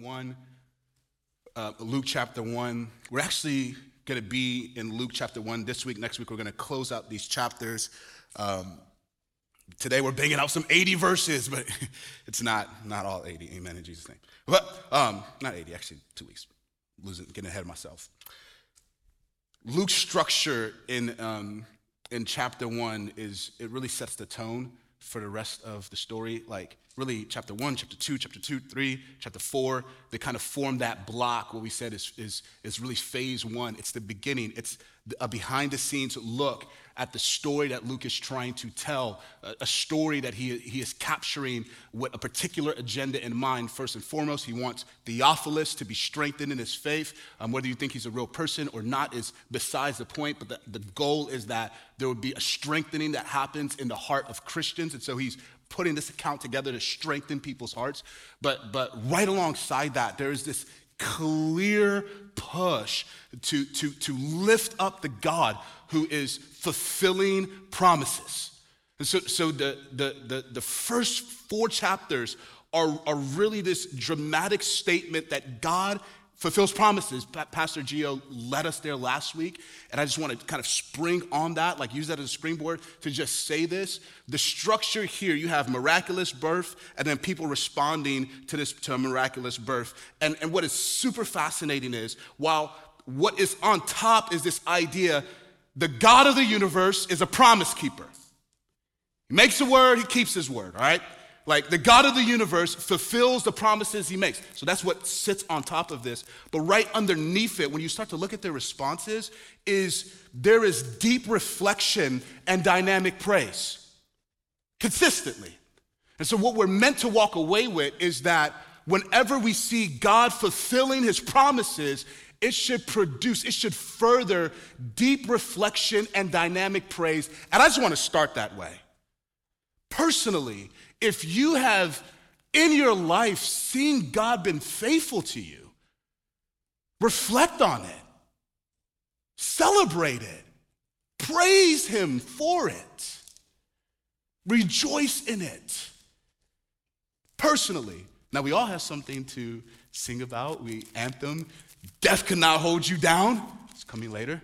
1, uh, Luke chapter 1. We're actually going to be in Luke chapter 1 this week. Next week, we're going to close out these chapters. Um, today, we're banging out some 80 verses, but it's not, not all 80. Amen in Jesus' name. But um, not 80, actually, two weeks. Losing, getting ahead of myself. Luke's structure in, um, in chapter 1 is, it really sets the tone for the rest of the story. Like, really, chapter one, chapter two, chapter two, three, chapter four, they kind of form that block. What we said is, is, is really phase one. It's the beginning, it's a behind the scenes look at the story that Luke is trying to tell, a story that he, he is capturing with a particular agenda in mind. First and foremost, he wants Theophilus to be strengthened in his faith. Um, whether you think he's a real person or not is besides the point, but the, the goal is that there would be a strengthening that happens in the heart of Christians. And so he's putting this account together to strengthen people's hearts. But, but right alongside that, there is this clear push to, to, to lift up the God who is fulfilling promises. And so, so the, the, the, the first four chapters are, are really this dramatic statement that God fulfills promises. Pastor Gio led us there last week, and I just want to kind of spring on that, like use that as a springboard to just say this. The structure here, you have miraculous birth, and then people responding to this to a miraculous birth. And, and what is super fascinating is while what is on top is this idea the God of the universe is a promise keeper. He makes a word, he keeps his word, all right? Like the God of the universe fulfills the promises he makes. So that's what sits on top of this. But right underneath it, when you start to look at their responses, is there is deep reflection and dynamic praise consistently. And so what we're meant to walk away with is that whenever we see God fulfilling his promises, it should produce, it should further deep reflection and dynamic praise. And I just want to start that way. Personally, if you have in your life seen God been faithful to you, reflect on it, celebrate it, praise Him for it, rejoice in it. Personally, now we all have something to sing about. We anthem, Death cannot hold you down. It's coming later.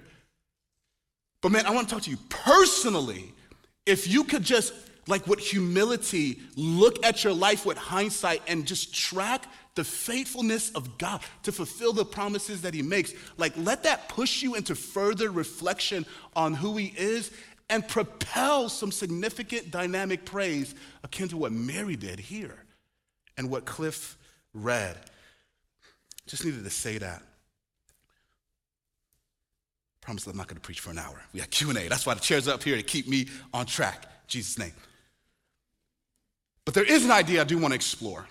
But man, I want to talk to you personally. If you could just like with humility, look at your life with hindsight and just track the faithfulness of God to fulfill the promises that He makes. Like, let that push you into further reflection on who He is and propel some significant dynamic praise akin to what Mary did here and what Cliff read. Just needed to say that. Promise I'm not going to preach for an hour. We got Q&A. That's why the chair's up here to keep me on track. Jesus' name. But there is an idea I do want to explore.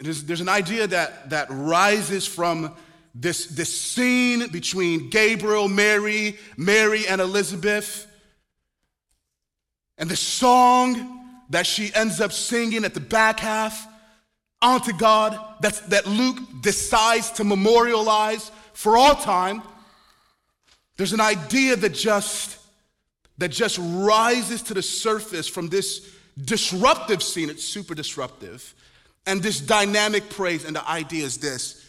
There's, an idea that, that rises from this, this scene between Gabriel, Mary, Mary, and Elizabeth, and the song that she ends up singing at the back half unto God that's, that Luke decides to memorialize for all time. There's an idea that just that just rises to the surface from this disruptive scene, it's super disruptive, and this dynamic praise. And the idea is this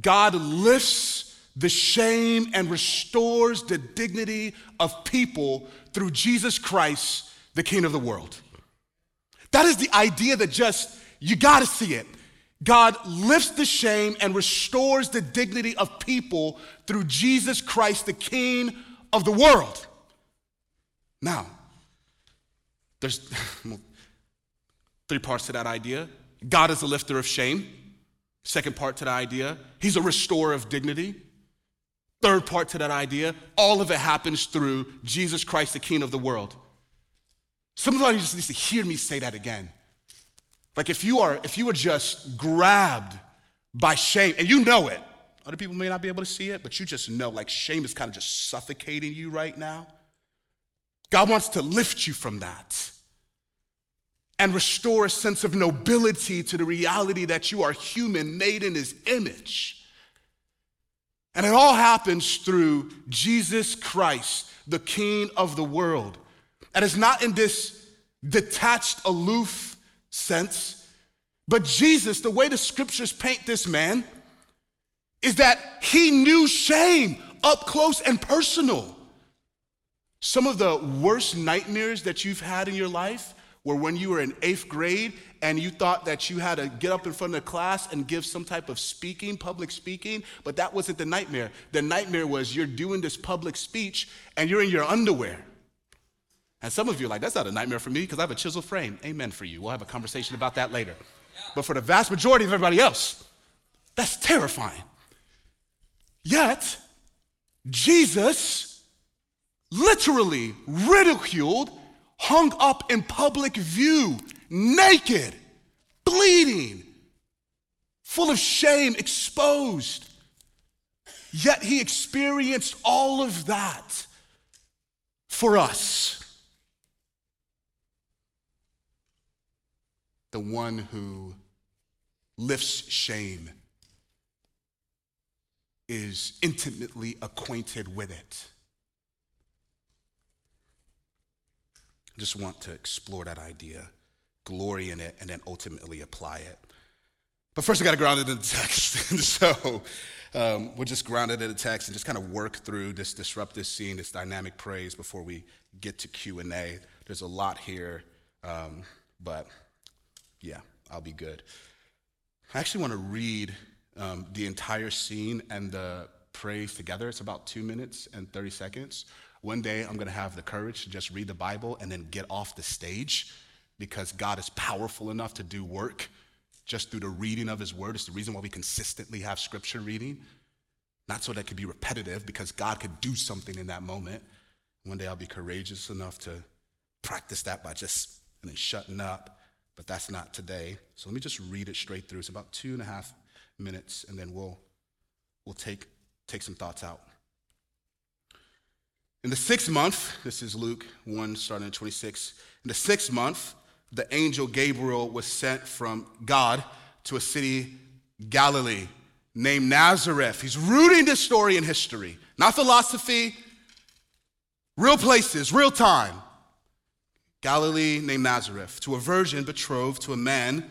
God lifts the shame and restores the dignity of people through Jesus Christ, the King of the world. That is the idea that just, you gotta see it. God lifts the shame and restores the dignity of people through Jesus Christ, the King of the world. Now, there's three parts to that idea. God is a lifter of shame. Second part to that idea, He's a restorer of dignity. Third part to that idea, all of it happens through Jesus Christ, the King of the world. Somebody just needs to hear me say that again. Like if you are, if you are just grabbed by shame, and you know it, other people may not be able to see it, but you just know, like shame is kind of just suffocating you right now. God wants to lift you from that and restore a sense of nobility to the reality that you are human, made in his image. And it all happens through Jesus Christ, the King of the world. And it's not in this detached, aloof sense. But Jesus, the way the scriptures paint this man, is that he knew shame up close and personal. Some of the worst nightmares that you've had in your life were when you were in eighth grade and you thought that you had to get up in front of the class and give some type of speaking, public speaking, but that wasn't the nightmare. The nightmare was you're doing this public speech and you're in your underwear. And some of you are like, that's not a nightmare for me because I have a chisel frame. Amen for you. We'll have a conversation about that later. But for the vast majority of everybody else, that's terrifying. Yet, Jesus literally ridiculed, hung up in public view, naked, bleeding, full of shame, exposed. Yet he experienced all of that for us. The one who lifts shame is intimately acquainted with it. I just want to explore that idea, glory in it, and then ultimately apply it. But first, I got to ground it in the text. so um, we'll just ground it in the text and just kind of work through this disruptive scene, this dynamic praise before we get to Q and A. There's a lot here, um, but yeah, I'll be good. I actually want to read um, the entire scene and the praise together. It's about two minutes and 30 seconds. One day I'm going to have the courage to just read the Bible and then get off the stage because God is powerful enough to do work just through the reading of His Word. It's the reason why we consistently have scripture reading. Not so that it could be repetitive, because God could do something in that moment. One day I'll be courageous enough to practice that by just and then shutting up, but that's not today. So let me just read it straight through. It's about two and a half minutes, and then we'll, we'll take, take some thoughts out. In the sixth month, this is Luke 1, starting at 26. In the sixth month, the angel Gabriel was sent from God to a city, Galilee, named Nazareth. He's rooting this story in history, not philosophy, real places, real time. Galilee named Nazareth, to a virgin betrothed to a man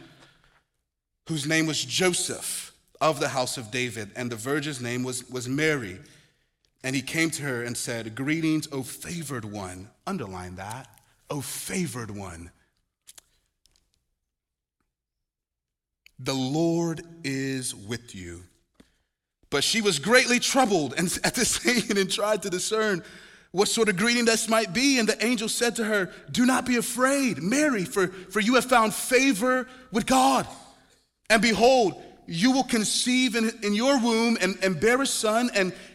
whose name was Joseph of the house of David, and the virgin's name was, was Mary. And he came to her and said, Greetings, O favored one. Underline that. O favored one. The Lord is with you. But she was greatly troubled and at the saying and tried to discern what sort of greeting this might be. And the angel said to her, Do not be afraid, Mary, for, for you have found favor with God. And behold, you will conceive in, in your womb and, and bear a son, and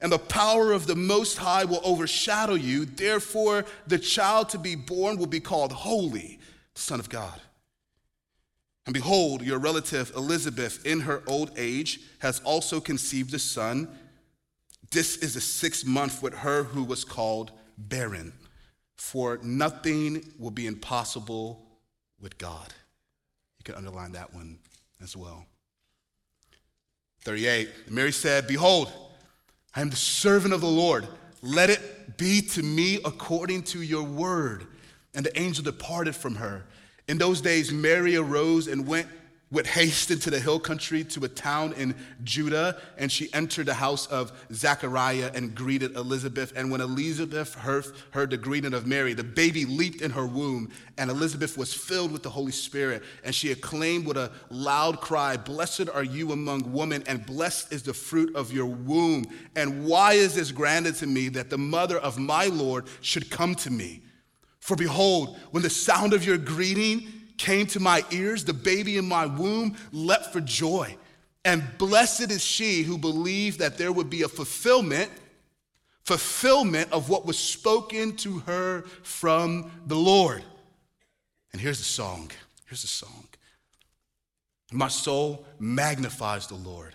and the power of the Most High will overshadow you. Therefore, the child to be born will be called Holy, the Son of God. And behold, your relative Elizabeth, in her old age, has also conceived a son. This is the sixth month with her who was called barren, for nothing will be impossible with God. You can underline that one as well. 38, Mary said, Behold, I am the servant of the Lord. Let it be to me according to your word. And the angel departed from her. In those days, Mary arose and went with haste into the hill country to a town in Judah, and she entered the house of Zachariah and greeted Elizabeth. And when Elizabeth heard, heard the greeting of Mary, the baby leaped in her womb, and Elizabeth was filled with the Holy Spirit. And she acclaimed with a loud cry, Blessed are you among women, and blessed is the fruit of your womb. And why is this granted to me that the mother of my Lord should come to me? For behold, when the sound of your greeting, came to my ears, the baby in my womb leapt for joy. And blessed is she who believed that there would be a fulfillment, fulfillment of what was spoken to her from the Lord. And here's the song. Here's the song. My soul magnifies the Lord,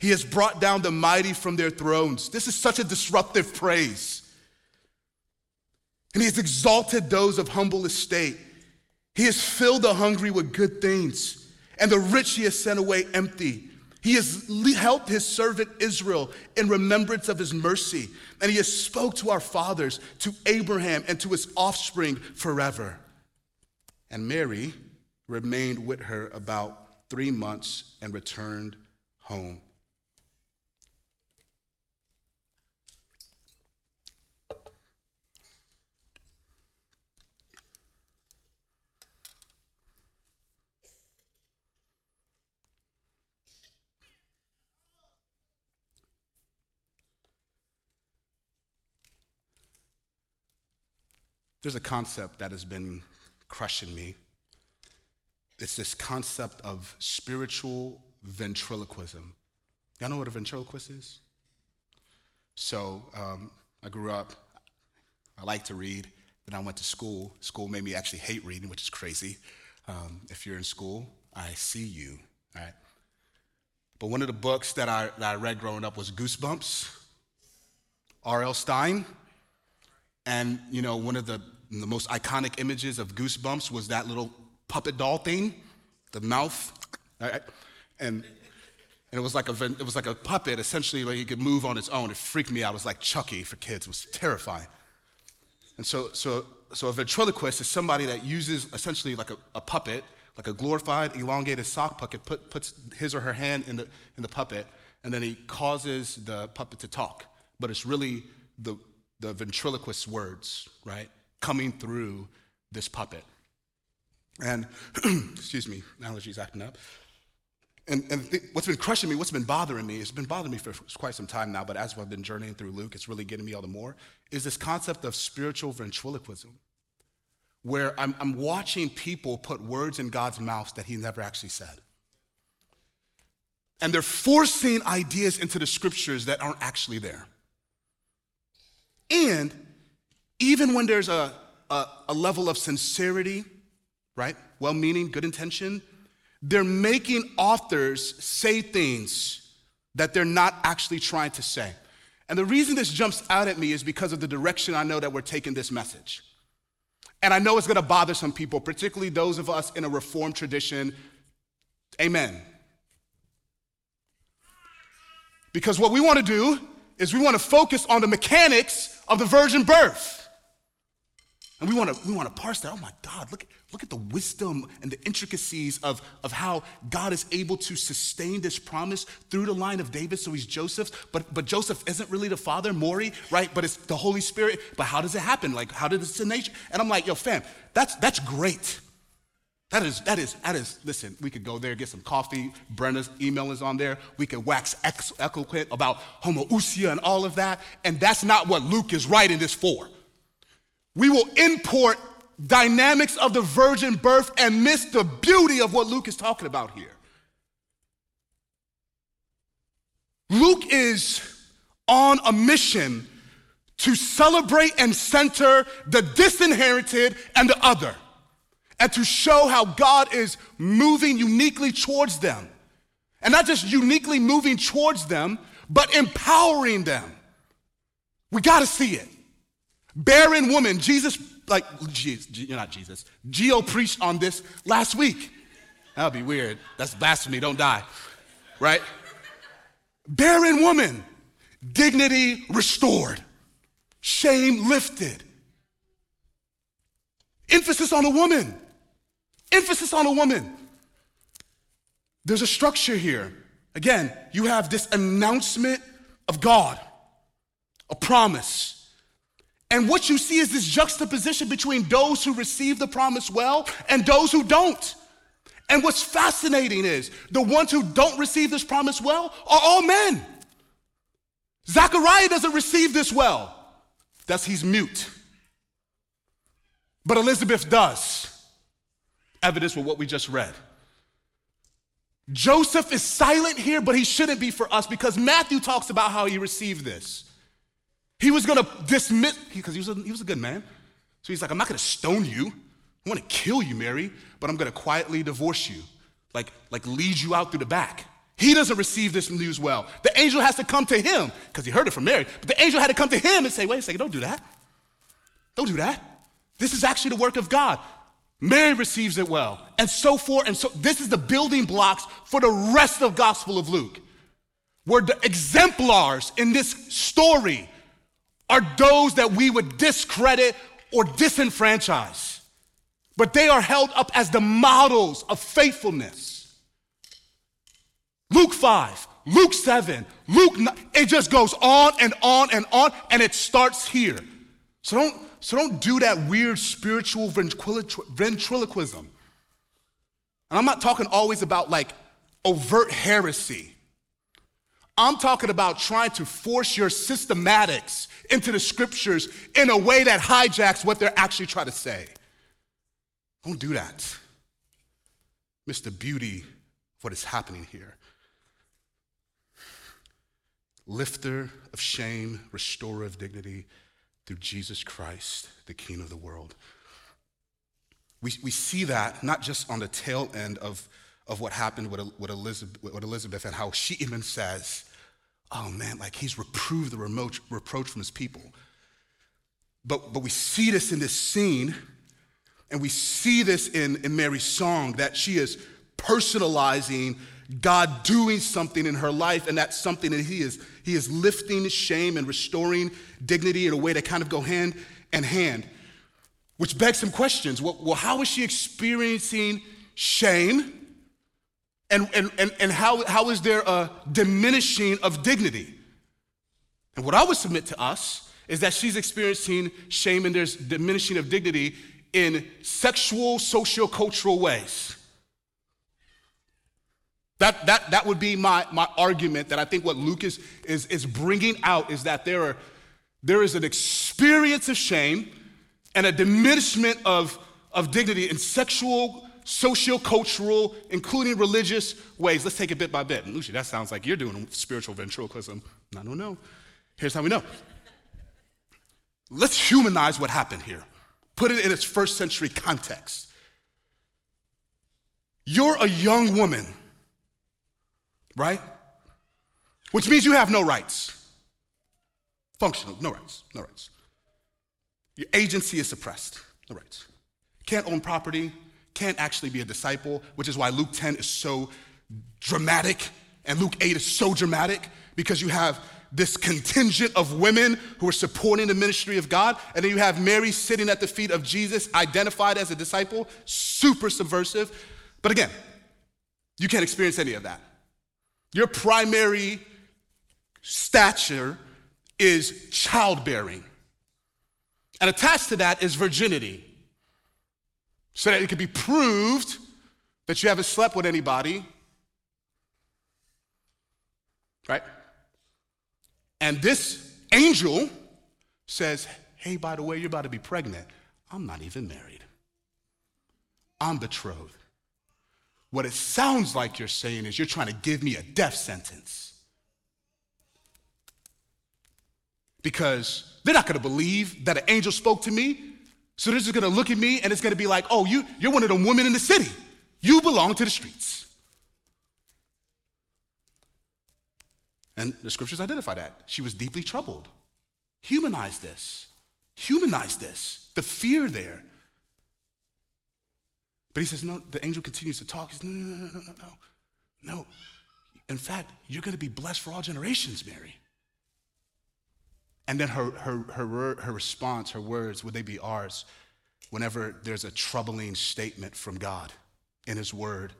He has brought down the mighty from their thrones. This is such a disruptive praise. And he has exalted those of humble estate. He has filled the hungry with good things, and the rich he has sent away empty. He has helped his servant Israel in remembrance of his mercy, and he has spoke to our fathers, to Abraham, and to his offspring forever. And Mary remained with her about three months and returned home. There's a concept that has been crushing me it's this concept of spiritual ventriloquism. Y'all know what a ventriloquist is? So um, I grew up, I like to read. Then I went to school. School made me actually hate reading, which is crazy. Um, if you're in school, I see you, all right? But one of the books that I, that I read growing up was Goosebumps, R.L. Stine. And, you know, one of the, the most iconic images of Goosebumps was that little puppet doll thing, the mouth, and and it was like a it was like a puppet. Essentially, like he could move on its own. It freaked me out. It was like Chucky for kids. It was terrifying. And so so so a ventriloquist is somebody that uses essentially like a, a puppet, like a glorified, elongated sock puppet, put, puts his or her hand in the in the puppet, and then he causes the puppet to talk. But it's really the the ventriloquist's words, right, coming through this puppet. And, excuse me, allergies acting up. And, and th- what's been crushing me, what's been bothering me, it's been bothering me for quite some time now, but as I've been journeying through Luke, it's really getting me all the more, is this concept of spiritual ventriloquism, where I'm, I'm watching people put words in God's mouth that he never actually said. And they're forcing ideas into the scriptures that aren't actually there. And even when there's a, a, a level of sincerity right? Well meaning, good intention. They're making authors say things that they're not actually trying to say. And the reason this jumps out at me is because of the direction I know that we're taking this message. And I know it's gonna bother some people, particularly those of us in a reformed tradition. Amen. Because what we wanna do is we wanna focus on the mechanics of the virgin birth. And we want to we want to parse that. Oh my God, look, look at the wisdom and the intricacies of, of how God is able to sustain this promise through the line of David. So he's Joseph's, but but Joseph isn't really the father, Maury, right? But it's the Holy Spirit. But how does it happen? Like, how did this nature? And I'm like, yo, fam, that's that's great. That is, that is, that is, listen, we could go there, get some coffee. Brenda's email is on there. We could wax eloquent about homoousia and all of that. And that's not what Luke is writing this for we will import dynamics of the virgin birth and miss the beauty of what Luke is talking about here. Luke is on a mission to celebrate and center the disinherited and the other, and to show how God is moving uniquely towards them. And not just uniquely moving towards them, but empowering them. We got to see it. Barren woman, Jesus, like, you're not Jesus. Gio preached on this last week. That would be weird. That's blasphemy. Don't die. Right? Barren woman, dignity restored, shame lifted. Emphasis on a woman. Emphasis on a woman. There's a structure here. Again, you have this announcement of God, a promise and what you see is this juxtaposition between those who receive the promise well and those who don't. And what's fascinating is the ones who don't receive this promise well are all men. Zechariah doesn't receive this well. Thus, he's mute. But Elizabeth does. Evidence with what we just read. Joseph is silent here, but he shouldn't be for us because Matthew talks about how he received this. He was gonna dismiss, because he, was a, he was a good man. So he's like, I'm not gonna stone you. I wanna kill you, Mary, but I'm gonna quietly divorce you, like, like lead you out through the back. He doesn't receive this news well. The angel has to come to him, because he heard it from Mary, but the angel had to come to him and say, wait a second, don't do that. Don't do that. This is actually the work of God. Mary receives it well, and so forth. And so this is the building blocks for the rest of Gospel of Luke, where the exemplars in this story are those that we would discredit or disenfranchise, but they are held up as the models of faithfulness. Luke 5, Luke 7, Luke 9, it just goes on and on and on, and it starts here. So don't, so don't do that weird spiritual ventriloquism. And I'm not talking always about like overt heresy. I'm talking about trying to force your systematics into the scriptures in a way that hijacks what they're actually trying to say. Don't do that. Miss the beauty of what is happening here. Lifter of shame, restorer of dignity through Jesus Christ, the King of the world. We, we see that not just on the tail end of, of what happened with, with, Elizabeth, with Elizabeth and how she even says, oh man, like he's reproved the remote, reproach from his people. But, but we see this in this scene, and we see this in, in Mary's song that she is personalizing God doing something in her life, and that's something that He is, he is lifting shame and restoring dignity in a way that kind of go hand in hand. Which begs some questions. Well, well how is she experiencing shame? And, and, and, and how, how is there a diminishing of dignity? And what I would submit to us is that she's experiencing shame and there's diminishing of dignity in sexual, socio-cultural ways. That, that, that would be my, my argument that I think what Luke is, is, is bringing out is that there, are, there is an experience of shame and a diminishment of, of dignity in sexual, socio-cultural, including religious ways. Let's take it bit by bit. And Muche, that sounds like you're doing spiritual ventriloquism. I don't know. Here's how we know. Let's humanize what happened here. Put it in its first century context. You're a young woman right? Which means you have no rights. Functional, no rights, no rights. Your agency is suppressed, no rights. Can't own property, can't actually be a disciple, which is why Luke 10 is so dramatic and Luke 8 is so dramatic because you have this contingent of women who are supporting the ministry of God, and then you have Mary sitting at the feet of Jesus, identified as a disciple, super subversive. But again, you can't experience any of that. Your primary stature is childbearing. And attached to that is virginity. So that it can be proved that you haven't slept with anybody. Right? And this angel says, Hey, by the way, you're about to be pregnant. I'm not even married, I'm betrothed. What it sounds like you're saying is you're trying to give me a death sentence. Because they're not to believe that an angel spoke to me. So they're just going to look at me and it's going to be like, oh, you, you're one of the women in the city. You belong to the streets. And the scriptures identify that. She was deeply troubled. Humanize this. Humanize this. The fear there. But he says, no, the angel continues to talk. He says, no, no, no, no, no, no. No. In fact, you're going to be blessed for all generations, Mary. And then her, her, her, her response, her words, would they be ours whenever there's a troubling statement from God in His Word?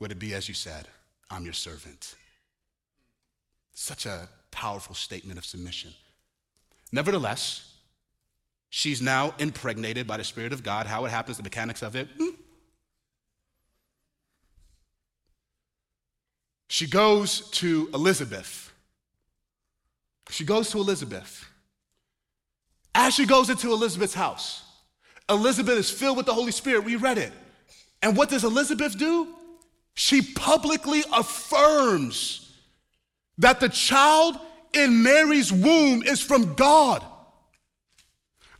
Would it be as you said, I'm your servant? Such a powerful statement of submission. Nevertheless, She's now impregnated by the Spirit of God. How it happens, the mechanics of it. Hmm. She goes to Elizabeth. She goes to Elizabeth. As she goes into Elizabeth's house, Elizabeth is filled with the Holy Spirit. We read it. And what does Elizabeth do? She publicly affirms that the child in Mary's womb is from God.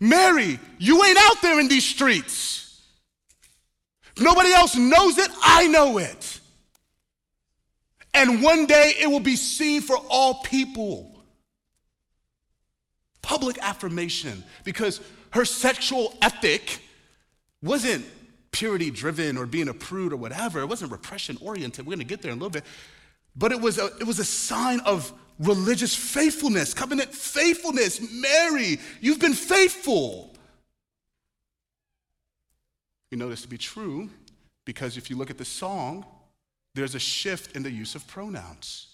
Mary, you ain't out there in these streets. Nobody else knows it, I know it. And one day it will be seen for all people. Public affirmation, because her sexual ethic wasn't purity driven or being a prude or whatever. It wasn't repression oriented. We're going to get there in a little bit. But it was a, it was a sign of religious faithfulness, covenant faithfulness. Mary, you've been faithful. You know this to be true because if you look at the song, there's a shift in the use of pronouns.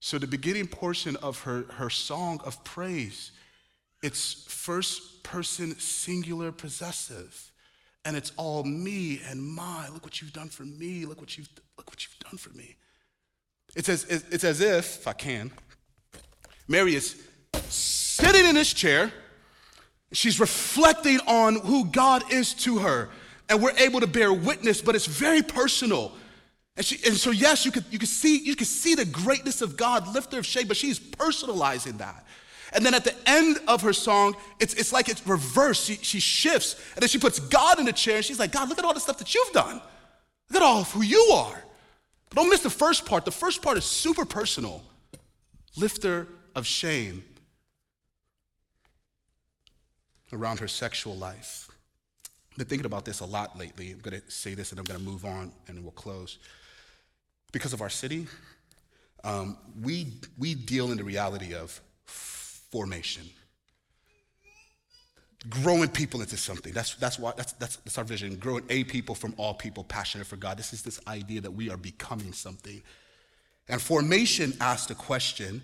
So the beginning portion of her, her song of praise, it's first person singular possessive. And it's all me and my. Look what you've done for me. Look what you've, look what you've done for me. It's as, it's as if, if I can, Mary is sitting in this chair. She's reflecting on who God is to her. And we're able to bear witness, but it's very personal. And, she, and so, yes, you could, you, could see, you could see the greatness of God, lifter of shade, but she's personalizing that. And then at the end of her song, it's, it's like it's reversed. She, she shifts, and then she puts God in the chair, and she's like, God, look at all the stuff that you've done. Look at all of who you are. Don't miss the first part. The first part is super personal. Lifter of shame around her sexual life. I've been thinking about this a lot lately. I'm going to say this and I'm going to move on and we'll close. Because of our city, um, we, we deal in the reality of formation growing people into something. That's, that's, why, that's, that's, that's our vision. Growing a people from all people, passionate for God. This is this idea that we are becoming something. And formation asks the question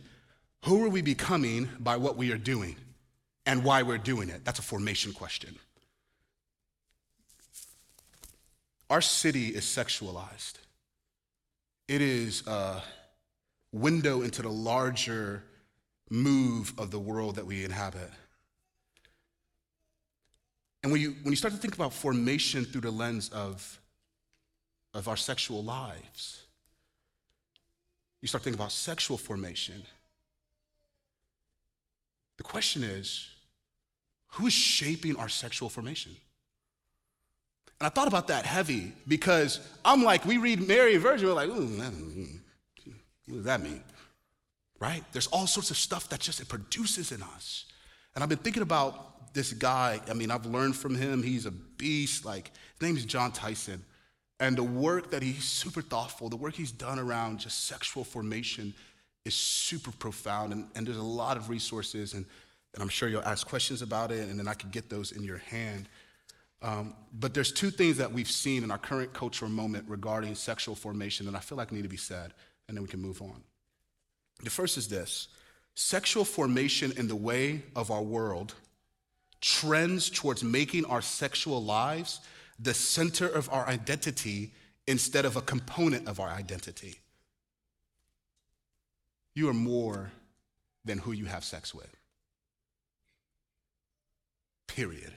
who are we becoming by what we are doing and why we're doing it? That's a formation question. Our city is sexualized, it is a window into the larger move of the world that we inhabit. And when you, when you start to think about formation through the lens of, of our sexual lives, you start thinking about sexual formation. The question is who is shaping our sexual formation? And I thought about that heavy because I'm like, we read Mary Virgin, we're like, ooh, what does that mean? Right? There's all sorts of stuff that just it produces in us. And I've been thinking about this guy, I mean, I've learned from him. He's a beast. Like, his name is Jon Tyson. And the work that he's super thoughtful, the work he's done around just sexual formation is super profound. And, and there's a lot of resources, and, and I'm sure you'll ask questions about it, and then I can get those in your hand. Um, but there's two things that we've seen in our current cultural moment regarding sexual formation that I feel like need to be said, and then we can move on. The first is this sexual formation in the way of our world trends towards making our sexual lives the center of our identity instead of a component of our identity. You are more than who you have sex with. Period.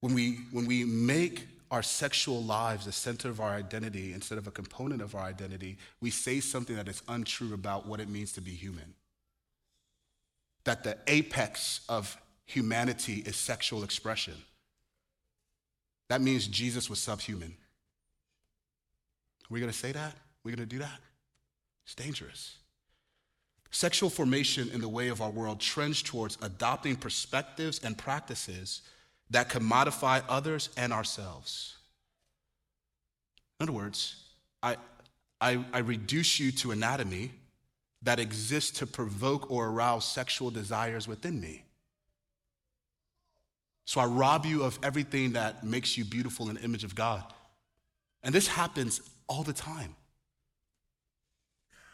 When we, when we make our sexual lives the center of our identity instead of a component of our identity, we say something that is untrue about what it means to be human that the apex of humanity is sexual expression. That means Jesus was subhuman. Are we going to say that? Are we going to do that? It's dangerous. Sexual formation in the way of our world trends towards adopting perspectives and practices that commodify others and ourselves. In other words, I, I, I reduce you to anatomy that exists to provoke or arouse sexual desires within me. So I rob you of everything that makes you beautiful in the image of God. And this happens all the time.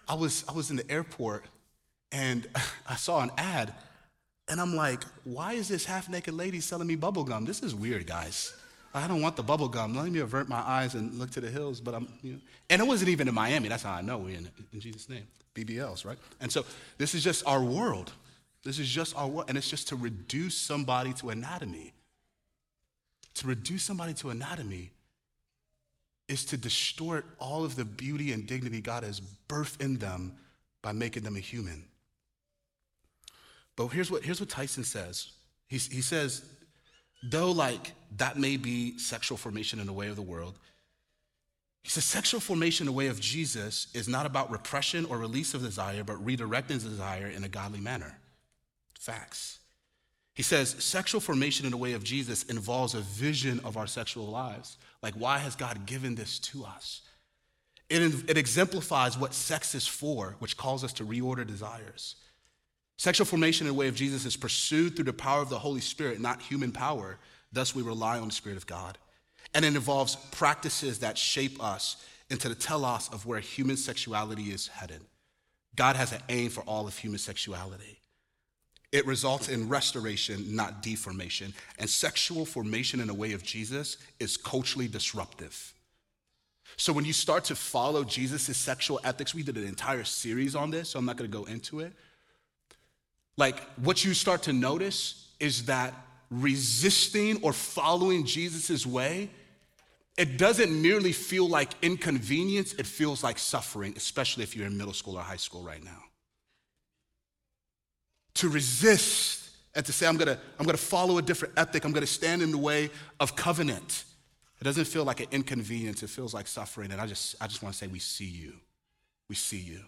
I was, I was in the airport and I saw an ad, and I'm like, why is this half naked lady selling me bubble gum? This is weird, guys. I don't want the bubble gum. Let me avert my eyes and look to the hills, but I'm, you know. And it wasn't even in Miami. That's how I know we're in, in Jesus' name. BBLs, right? And so this is just our world. This is just our world. And it's just to reduce somebody to anatomy. To reduce somebody to anatomy is to distort all of the beauty and dignity God has birthed in them by making them a human. But here's what, here's what Tyson says. He, he says, though like that may be sexual formation in the way of the world, he says sexual formation in the way of Jesus is not about repression or release of desire, but redirecting desire in a godly manner. Facts. He says sexual formation in the way of Jesus involves a vision of our sexual lives. Like, why has God given this to us? It, it exemplifies what sex is for, which calls us to reorder desires. Sexual formation in the way of Jesus is pursued through the power of the Holy Spirit, not human power. Thus, we rely on the Spirit of God. And it involves practices that shape us into the telos of where human sexuality is headed. God has an aim for all of human sexuality. It results in restoration, not deformation. And sexual formation in the way of Jesus is culturally disruptive. So when you start to follow Jesus' sexual ethics, we did an entire series on this, so I'm not gonna go into it. Like, what you start to notice is that resisting or following Jesus' way, it doesn't merely feel like inconvenience, it feels like suffering, especially if you're in middle school or high school right now. To resist and to say, I'm gonna, I'm gonna follow a different ethic, I'm gonna stand in the way of covenant. It doesn't feel like an inconvenience, it feels like suffering. And I just, I just wanna say, we see you. We see you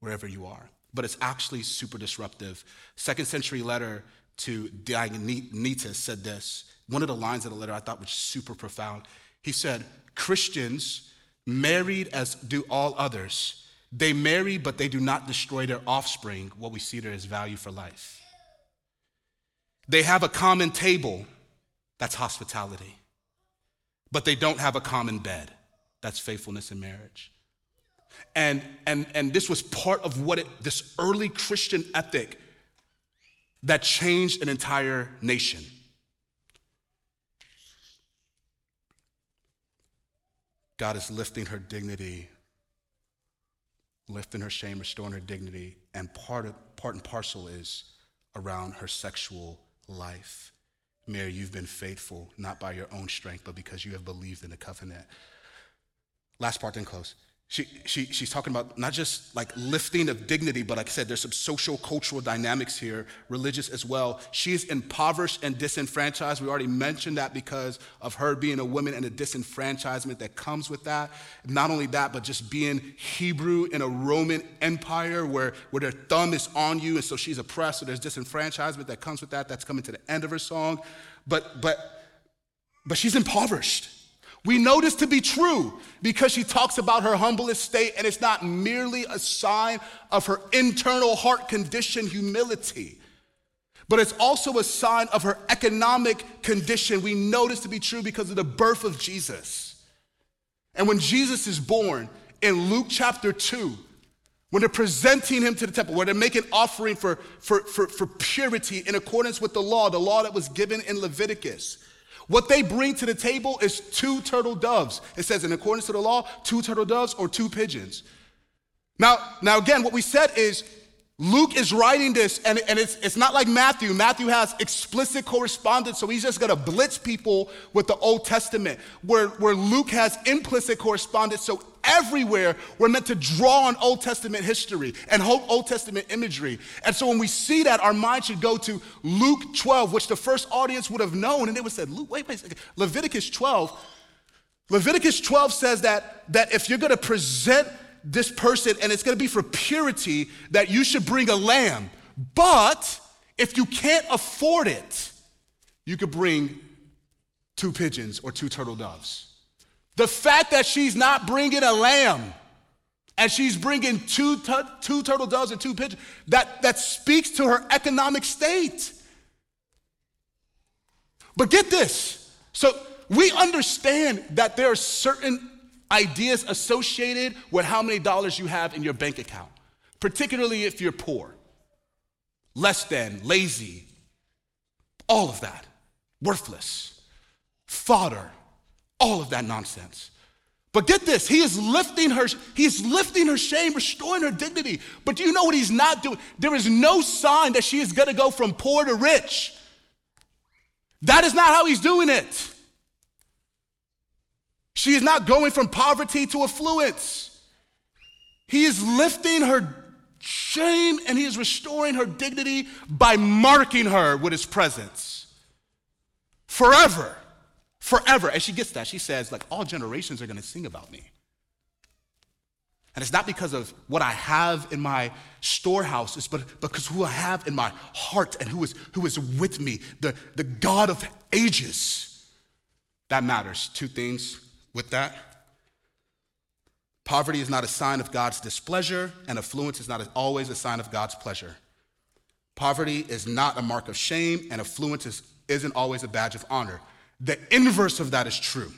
wherever you are but it's actually super disruptive. Second century letter to Diognetus said this. One of the lines of the letter I thought was super profound. He said, Christians married as do all others. They marry, but they do not destroy their offspring, what we see there is value for life. They have a common table, that's hospitality. But they don't have a common bed, that's faithfulness in marriage. And, and, and this was part of what it, this early Christian ethic that changed an entire nation. God is lifting her dignity, lifting her shame, restoring her dignity, and part, of, part and parcel is around her sexual life. Mary, you've been faithful, not by your own strength, but because you have believed in the covenant. Last part, then close. She, she, she's talking about not just like lifting of dignity, but like I said, there's some social, cultural dynamics here, religious as well. She's impoverished and disenfranchised. We already mentioned that because of her being a woman and the disenfranchisement that comes with that. Not only that, but just being Hebrew in a Roman empire where, where their thumb is on you, and so she's oppressed, so there's disenfranchisement that comes with that. That's coming to the end of her song. But, but, but she's impoverished. We know this to be true because she talks about her humble estate, and it's not merely a sign of her internal heart condition, humility, but it's also a sign of her economic condition. We know this to be true because of the birth of Jesus. And when Jesus is born in Luke chapter 2, when they're presenting him to the temple, where they're making offering for, for, for, for purity in accordance with the law, the law that was given in Leviticus. What they bring to the table is two turtle doves. It says, in accordance to the law, two turtle doves or two pigeons. Now, now again, what we said is Luke is writing this, and, and it's, it's not like Matthew. Matthew has explicit correspondence, so he's just gonna blitz people with the Old Testament, where, where Luke has implicit correspondence. So everywhere we're meant to draw on Old Testament history and Old Testament imagery. And so when we see that, our mind should go to Luke 12, which the first audience would have known, and they would have said, Luke, wait, wait, Leviticus 12. Leviticus 12 says that, that if you're gonna present this person, and it's gonna be for purity, that you should bring a lamb. But if you can't afford it, you could bring two pigeons or two turtle doves. The fact that she's not bringing a lamb and she's bringing two, two turtle doves and two pigeons, that, that speaks to her economic state. But get this. So we understand that there are certain ideas associated with how many dollars you have in your bank account. particularly if you're poor, less than, lazy, all of that, worthless, fodder, all of that nonsense. But get this, he is lifting her, he is lifting her shame, restoring her dignity. But do you know what he's not doing? There is no sign that she is gonna go from poor to rich. That is not how he's doing it. She is not going from poverty to affluence. He is lifting her shame and he is restoring her dignity by marking her with his presence forever. Forever. And she gets that. She says, like, all generations are going to sing about me. And it's not because of what I have in my storehouses, but because who I have in my heart and who is, who is with me, the, the God of ages. That matters. Two things with that. Poverty is not a sign of God's displeasure, and affluence is not always a sign of God's pleasure. Poverty is not a mark of shame, and affluence is, isn't always a badge of honor. The inverse of that is true.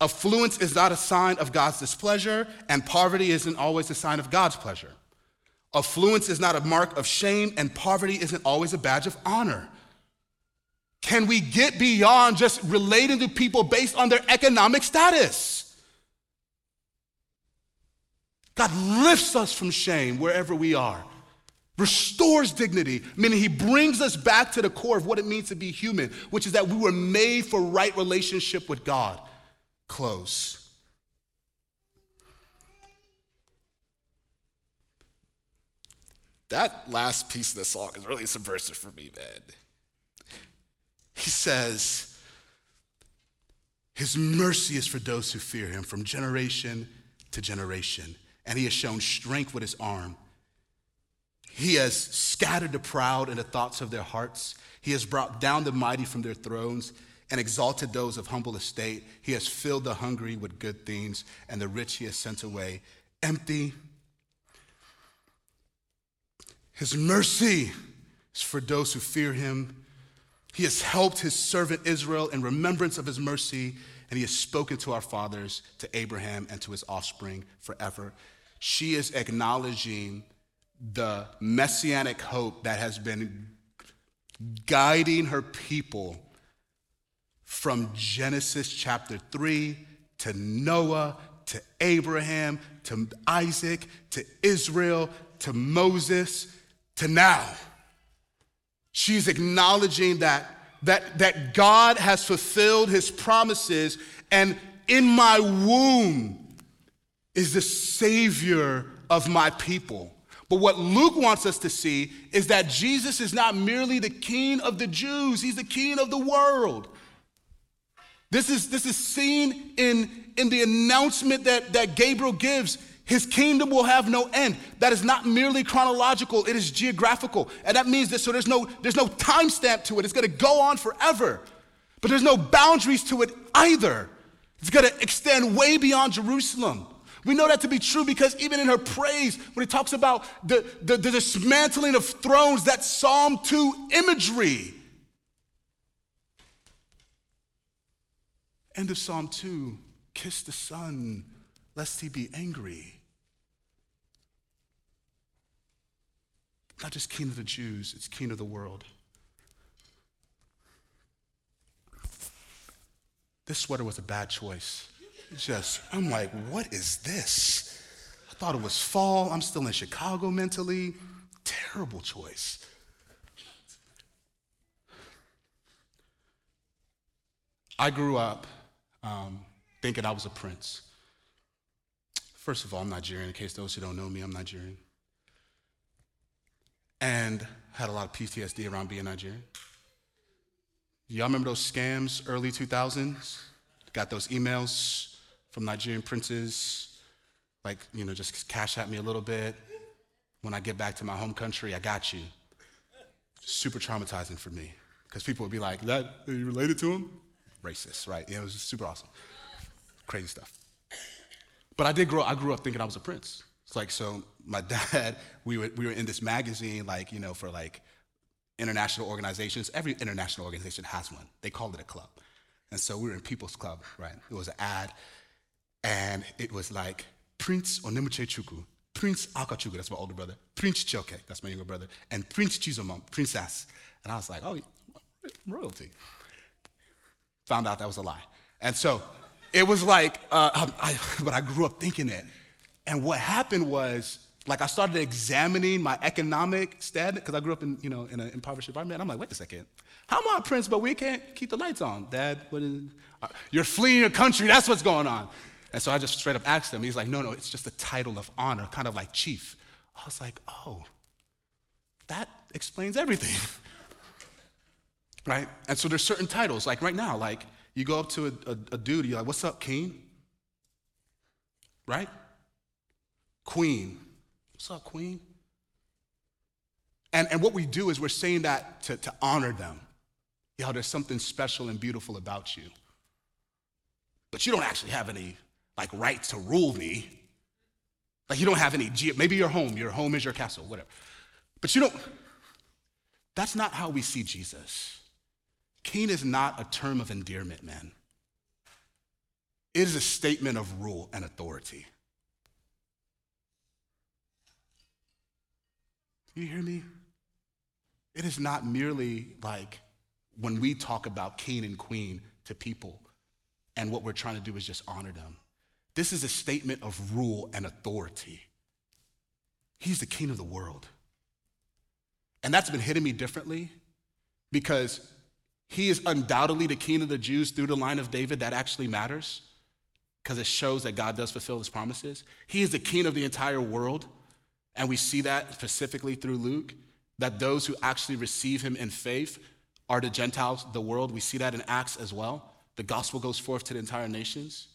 Affluence is not a sign of God's displeasure, and poverty isn't always a sign of God's pleasure. Affluence is not a mark of shame, and poverty isn't always a badge of honor. Can we get beyond just relating to people based on their economic status? God lifts us from shame wherever we are restores dignity, meaning he brings us back to the core of what it means to be human, which is that we were made for right relationship with God. Close. That last piece of the song is really subversive for me, man. He says, His mercy is for those who fear him from generation to generation, and he has shown strength with his arm. He has scattered the proud in the thoughts of their hearts. He has brought down the mighty from their thrones and exalted those of humble estate. He has filled the hungry with good things, and the rich he has sent away empty. His mercy is for those who fear him. He has helped his servant Israel in remembrance of his mercy, and he has spoken to our fathers, to Abraham, and to his offspring forever. She is acknowledging the messianic hope that has been guiding her people from Genesis chapter 3 to Noah to Abraham to Isaac to Israel to Moses to now. She's acknowledging that, that, that God has fulfilled his promises, and in my womb is the Savior of my people. But what Luke wants us to see is that Jesus is not merely the king of the Jews, he's the king of the world. This is, this is seen in, in the announcement that, that Gabriel gives. His kingdom will have no end. That is not merely chronological, it is geographical. And that means that so there's no, there's no timestamp to it. It's gonna go on forever. But there's no boundaries to it either. It's gonna extend way beyond Jerusalem. We know that to be true because even in her praise, when it talks about the, the, the dismantling of thrones, that Psalm 2 imagery. End of Psalm 2 Kiss the Son, lest he be angry. Not just king of the Jews, it's king of the world. This sweater was a bad choice just, I'm like, what is this? I thought it was fall. I'm still in Chicago mentally. Terrible choice. I grew up um, thinking I was a prince. First of all, I'm Nigerian. In case those who don't know me, I'm Nigerian. And had a lot of PTSD around being Nigerian. Y'all remember those scams early 2000s? Got those emails from Nigerian princes, like, you know, just cash at me a little bit. When I get back to my home country, I got you. Super traumatizing for me. Because people would be like, that, are you related to him? Racist, right? Yeah, it was super awesome. Crazy stuff. But I did grow I grew up thinking I was a prince. It's like, so my dad, we were, we were in this magazine, like, you know, for like international organizations. Every international organization has one. They called it a club. And so we were in People's Club, right? It was an ad and it was like Prince Onimuche Chukwu, Prince Akachuga, that's my older brother, Prince Choke, that's my younger brother, and Prince Chizomon, Princess. And I was like, oh, royalty. Found out that was a lie. And so it was like, uh, um, I, but I grew up thinking it. And what happened was, like I started examining my economic status because I grew up in, you know, in an impoverished environment. I'm like, wait a second. How am I a prince, but we can't keep the lights on? Dad, what is, uh, you're fleeing your country. That's what's going on. And so I just straight up asked him. He's like, no, no, it's just a title of honor, kind of like chief. I was like, oh, that explains everything. right? And so there's certain titles, like right now, like you go up to a, a, a dude, you're like, what's up, king? Right? Queen. What's up, queen? And, and what we do is we're saying that to, to honor them. Yo, there's something special and beautiful about you. But you don't actually have any like right to rule me. Like you don't have any, maybe your home, your home is your castle, whatever. But you don't, that's not how we see Jesus. King is not a term of endearment, man. It is a statement of rule and authority. You hear me? It is not merely like when we talk about king and queen to people, and what we're trying to do is just honor them. This is a statement of rule and authority. He's the king of the world. And that's been hitting me differently because he is undoubtedly the king of the Jews through the line of David. That actually matters because it shows that God does fulfill his promises. He is the king of the entire world. And we see that specifically through Luke, that those who actually receive him in faith are the Gentiles, the world. We see that in Acts as well. The gospel goes forth to the entire nations.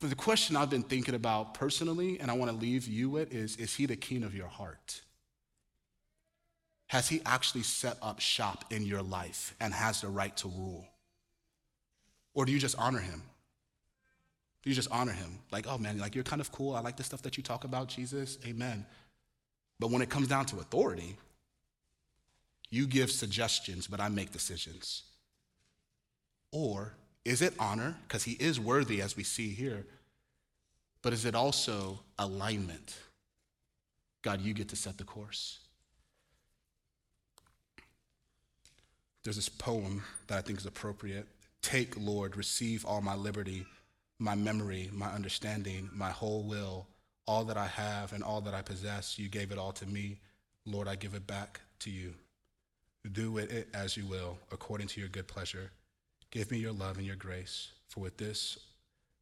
But the question I've been thinking about personally, and I want to leave you with, is Is he the king of your heart? Has he actually set up shop in your life and has the right to rule? Or do you just honor him? Do you just honor him? Like, oh man, like you're kind of cool. I like the stuff that you talk about, Jesus. Amen. But when it comes down to authority, you give suggestions, but I make decisions. Or is it honor? Because he is worthy, as we see here. But is it also alignment? God, you get to set the course. There's this poem that I think is appropriate. Take, Lord, receive all my liberty, my memory, my understanding, my whole will, all that I have and all that I possess. You gave it all to me. Lord, I give it back to you. Do with it as you will, according to your good pleasure. Give me your love and your grace, for with this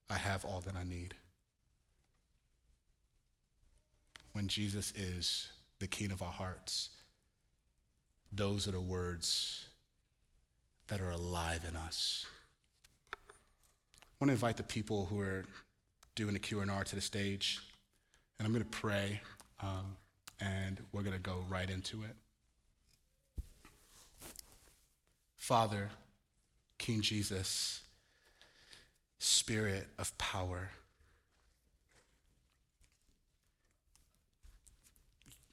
I have all that I need. When Jesus is the king of our hearts, those are the words that are alive in us. I want to invite the people who are doing the Q&R to the stage, and I'm going to pray, um, and we're going to go right into it. Father, King Jesus, Spirit of power.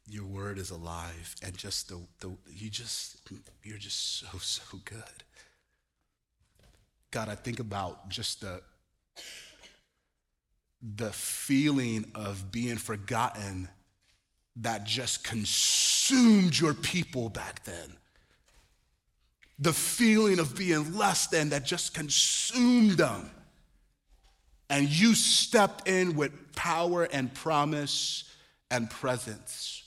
Your word is alive, and just the, the you just you're just so so good. God, I think about just the the feeling of being forgotten that just consumed your people back then the feeling of being less than that just consumed them. And you stepped in with power and promise and presence.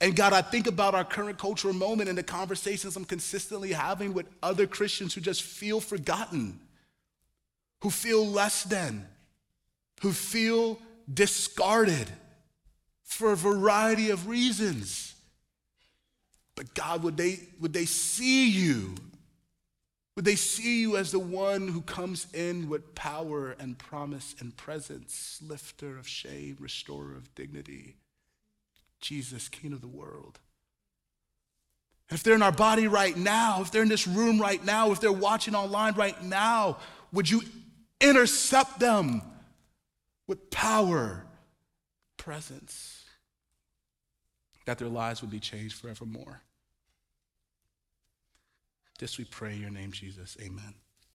And God, I think about our current cultural moment and the conversations I'm consistently having with other Christians who just feel forgotten, who feel less than, who feel discarded for a variety of reasons. But God, would they, would they see you? Would they see you as the one who comes in with power and promise and presence, lifter of shame, restorer of dignity, Jesus, King of the world? And if they're in our body right now, if they're in this room right now, if they're watching online right now, would you intercept them with power, presence? that their lives would be changed forevermore. This we pray your name, Jesus. Amen.